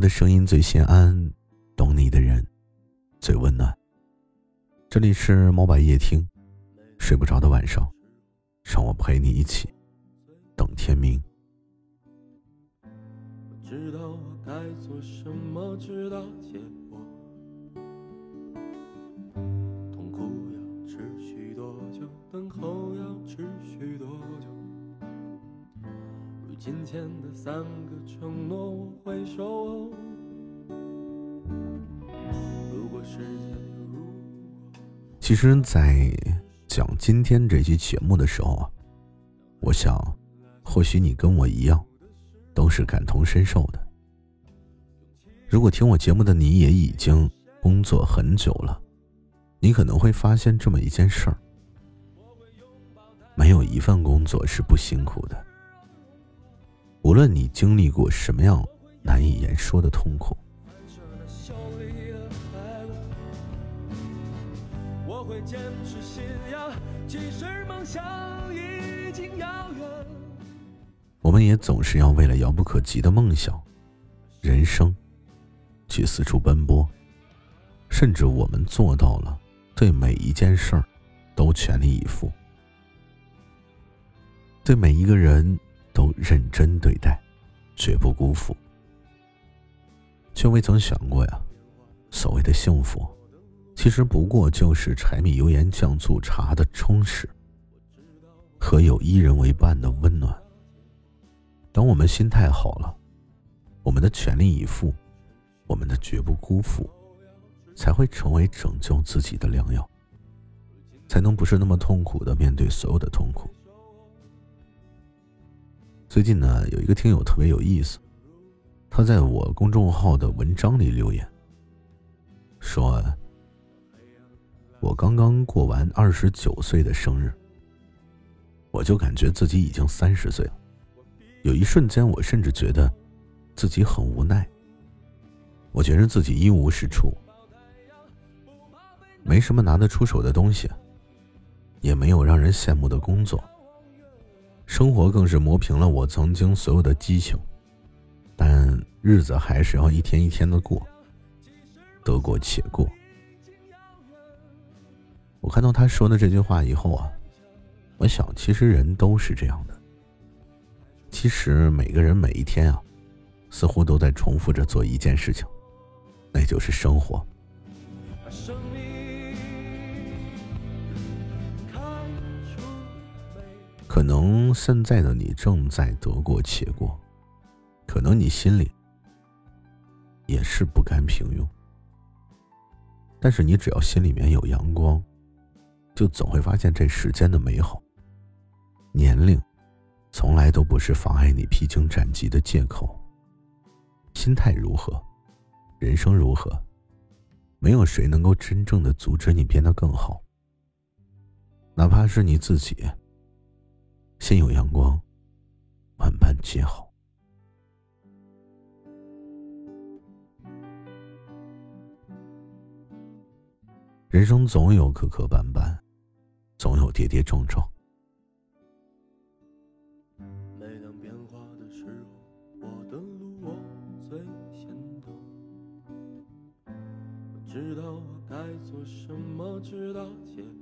的声音最心安，懂你的人最温暖。这里是猫白夜听，睡不着的晚上，让我陪你一起等天明。知道该做什么，直到结前的三个承诺，我会守。其实，在讲今天这期节目的时候啊，我想，或许你跟我一样，都是感同身受的。如果听我节目的你也已经工作很久了，你可能会发现这么一件事儿：没有一份工作是不辛苦的。无论你经历过什么样难以言说的痛苦。坚持信仰，即使梦想。我们也总是要为了遥不可及的梦想、人生，去四处奔波。甚至我们做到了，对每一件事儿都全力以赴，对每一个人都认真对待，绝不辜负，却未曾想过呀，所谓的幸福。其实不过就是柴米油盐酱醋茶的充实，和有一人为伴的温暖。等我们心态好了，我们的全力以赴，我们的绝不辜负，才会成为拯救自己的良药，才能不是那么痛苦的面对所有的痛苦。最近呢，有一个听友特别有意思，他在我公众号的文章里留言，说。我刚刚过完二十九岁的生日，我就感觉自己已经三十岁了。有一瞬间，我甚至觉得自己很无奈。我觉得自己一无是处，没什么拿得出手的东西，也没有让人羡慕的工作。生活更是磨平了我曾经所有的激情，但日子还是要一天一天的过，得过且过。我看到他说的这句话以后啊，我想，其实人都是这样的。其实每个人每一天啊，似乎都在重复着做一件事情，那就是生活。可能现在的你正在得过且过，可能你心里也是不甘平庸，但是你只要心里面有阳光。就总会发现这世间的美好。年龄，从来都不是妨碍你披荆斩棘的借口。心态如何，人生如何，没有谁能够真正的阻止你变得更好。哪怕是你自己，心有阳光，万般皆好。人生总有磕磕绊绊。总有跌跌撞撞。每当变化的时候，我的路我最先懂。我知道我该做什么，直到结果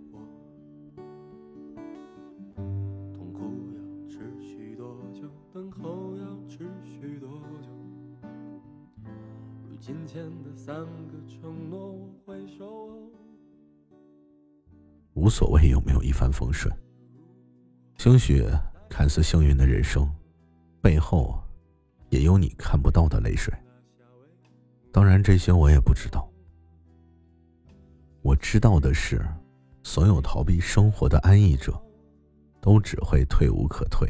今前的三个承诺，我会守候。无所谓有没有一帆风顺，兴许看似幸运的人生，背后也有你看不到的泪水。当然，这些我也不知道。我知道的是，所有逃避生活的安逸者，都只会退无可退。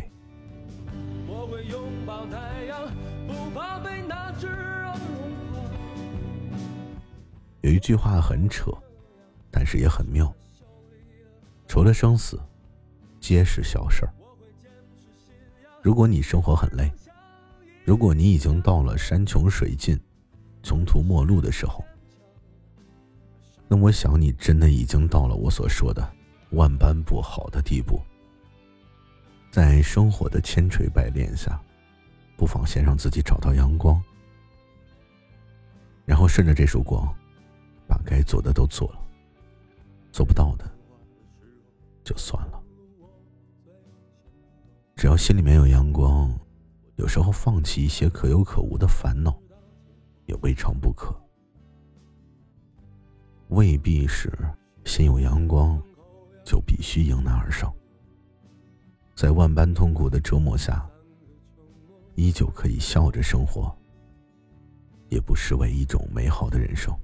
有一句话很扯，但是也很妙。除了生死，皆是小事儿。如果你生活很累，如果你已经到了山穷水尽、穷途末路的时候，那我想你真的已经到了我所说的万般不好的地步。在生活的千锤百炼下，不妨先让自己找到阳光，然后顺着这束光，把该做的都做了，做不到的就算了。只要心里面有阳光，有时候放弃一些可有可无的烦恼，也未尝不可。未必是心有阳光，就必须迎难而上。在万般痛苦的折磨下，依旧可以笑着生活。也不失为一种美好的人生，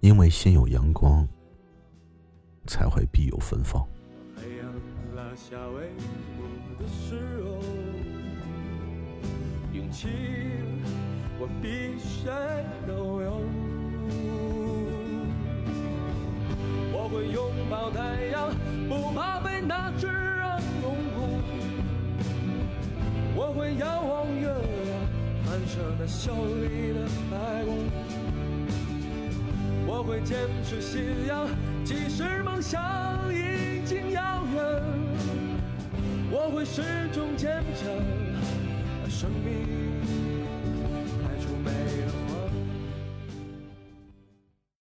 因为心有阳光，才会必有芬芳。太阳落下为我比谁都有。我会拥抱太阳，不怕被那炙热攻破。我会遥望月亮。反射那秀丽的白光，我会坚持信仰，即使梦想已经遥远，我会始终坚强，生命。